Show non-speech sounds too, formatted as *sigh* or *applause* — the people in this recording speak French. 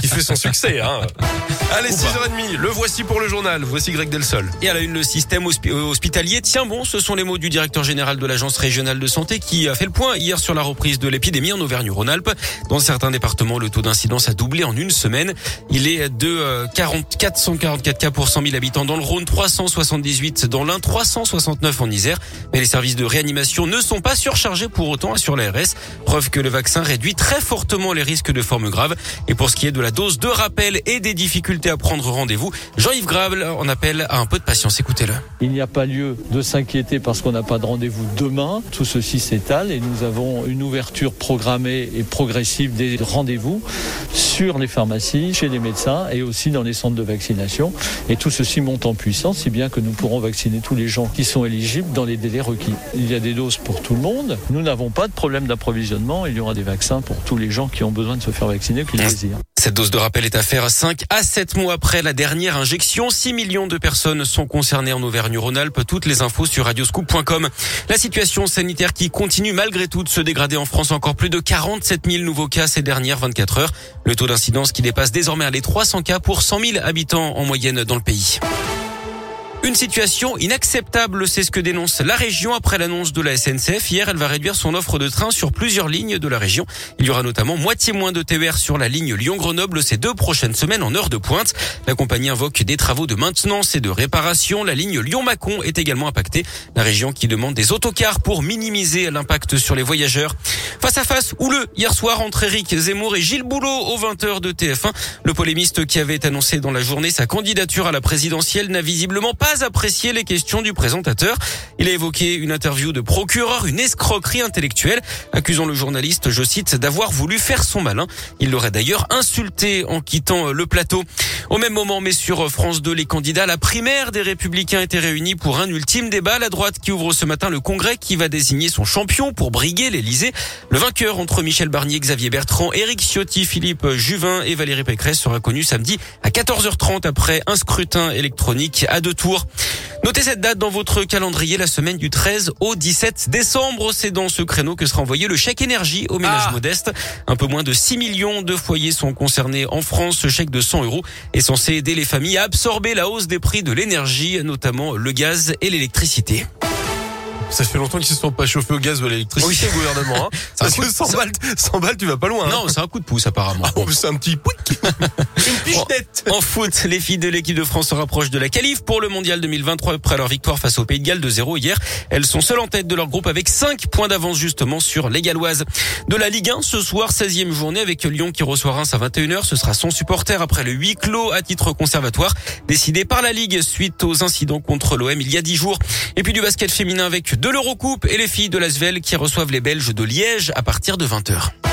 qui fait son succès. Hein. Allez, 6h30, le voici pour le journal. Voici Greg Delsol. Et à la une, le système euh, hospitalier tient bon. Ce sont les mots du directeur général de l'Agence régionale de santé qui a fait le point hier sur la reprise de l'épidémie en Auvergne-Rhône-Alpes. Dans certains départements, le taux d'incidence a doublé en une semaine. Il est de 40, 444 cas pour 100 000 habitants dans le Rhône, 378 dans l'Ain, 369 en Isère. Mais les services de réanimation ne sont pas surchargés pour autant, assure l'ARS. Preuve que le vaccin réduit très fortement les risques de formes graves. Et pour ce qui est de la dose de rappel et des difficultés à prendre rendez-vous. Jean-Yves Grable en appelle à un peu de patience. Écoutez-le. Il n'y a pas lieu de s'inquiéter parce qu'on n'a pas de rendez-vous demain. Tout ceci s'étale et nous avons une ouverture programmée et progressive des rendez-vous sur les pharmacies, chez les médecins et aussi dans les centres de vaccination. Et tout ceci monte en puissance, si bien que nous pourrons vacciner tous les gens qui sont éligibles dans les délais requis. Il y a des doses pour tout le monde. Nous n'avons pas de problème d'approvisionnement. Il y aura des vaccins pour tous les gens qui ont besoin de se faire vacciner, qui le désirent. Cette dose de rappel est à faire 5 à 7 mois après la dernière injection. 6 millions de personnes sont concernées en Auvergne-Rhône-Alpes. Toutes les infos sur radioscoop.com. La situation sanitaire qui continue malgré tout de se dégrader en France. Encore plus de 47 000 nouveaux cas ces dernières 24 heures. Le taux d'incidence qui dépasse désormais les 300 cas pour 100 000 habitants en moyenne dans le pays. Une situation inacceptable, c'est ce que dénonce la région après l'annonce de la SNCF. Hier, elle va réduire son offre de train sur plusieurs lignes de la région. Il y aura notamment moitié moins de TER sur la ligne Lyon-Grenoble ces deux prochaines semaines en heure de pointe. La compagnie invoque des travaux de maintenance et de réparation. La ligne Lyon-Macon est également impactée. La région qui demande des autocars pour minimiser l'impact sur les voyageurs. Face à face, le hier soir entre Éric Zemmour et Gilles Boulot aux 20h de TF1. Le polémiste qui avait annoncé dans la journée sa candidature à la présidentielle n'a visiblement pas apprécié les questions du présentateur. Il a évoqué une interview de procureur, une escroquerie intellectuelle, accusant le journaliste, je cite, d'avoir voulu faire son malin. Il l'aurait d'ailleurs insulté en quittant le plateau. Au même moment, mais sur France 2, les candidats, la primaire des Républicains étaient réunis pour un ultime débat. La droite qui ouvre ce matin le congrès qui va désigner son champion pour briguer l'Elysée. Le vainqueur entre Michel Barnier, Xavier Bertrand, Éric Ciotti, Philippe Juvin et Valérie Pécresse sera connu samedi à 14h30 après un scrutin électronique à deux tours. Notez cette date dans votre calendrier, la semaine du 13 au 17 décembre. C'est dans ce créneau que sera envoyé le chèque énergie aux ménages ah. modestes. Un peu moins de 6 millions de foyers sont concernés en France. Ce chèque de 100 euros est censé aider les familles à absorber la hausse des prix de l'énergie, notamment le gaz et l'électricité. Ça fait longtemps qu'ils se sont pas chauffés au gaz ou à l'électricité, oui. gouvernement. Hein. *laughs* Parce que 100 balles, 100 balles, tu vas pas loin. Hein. Non, c'est un coup de pouce apparemment. Ah, c'est un petit pouic. *laughs* Une pichenette. En, en foot, les filles de l'équipe de France se rapprochent de la qualif pour le mondial 2023 après leur victoire face au Pays de Galles de 0 hier. Elles sont seules en tête de leur groupe avec 5 points d'avance justement sur les Galloises. De la Ligue 1, ce soir, 16e journée avec Lyon qui reçoit Reims à 21h. Ce sera son supporter après le huis clos à titre conservatoire décidé par la Ligue suite aux incidents contre l'OM il y a 10 jours. Et puis du basket féminin avec de l'Eurocoupe et les filles de l'Asvel qui reçoivent les Belges de Liège à partir de 20h.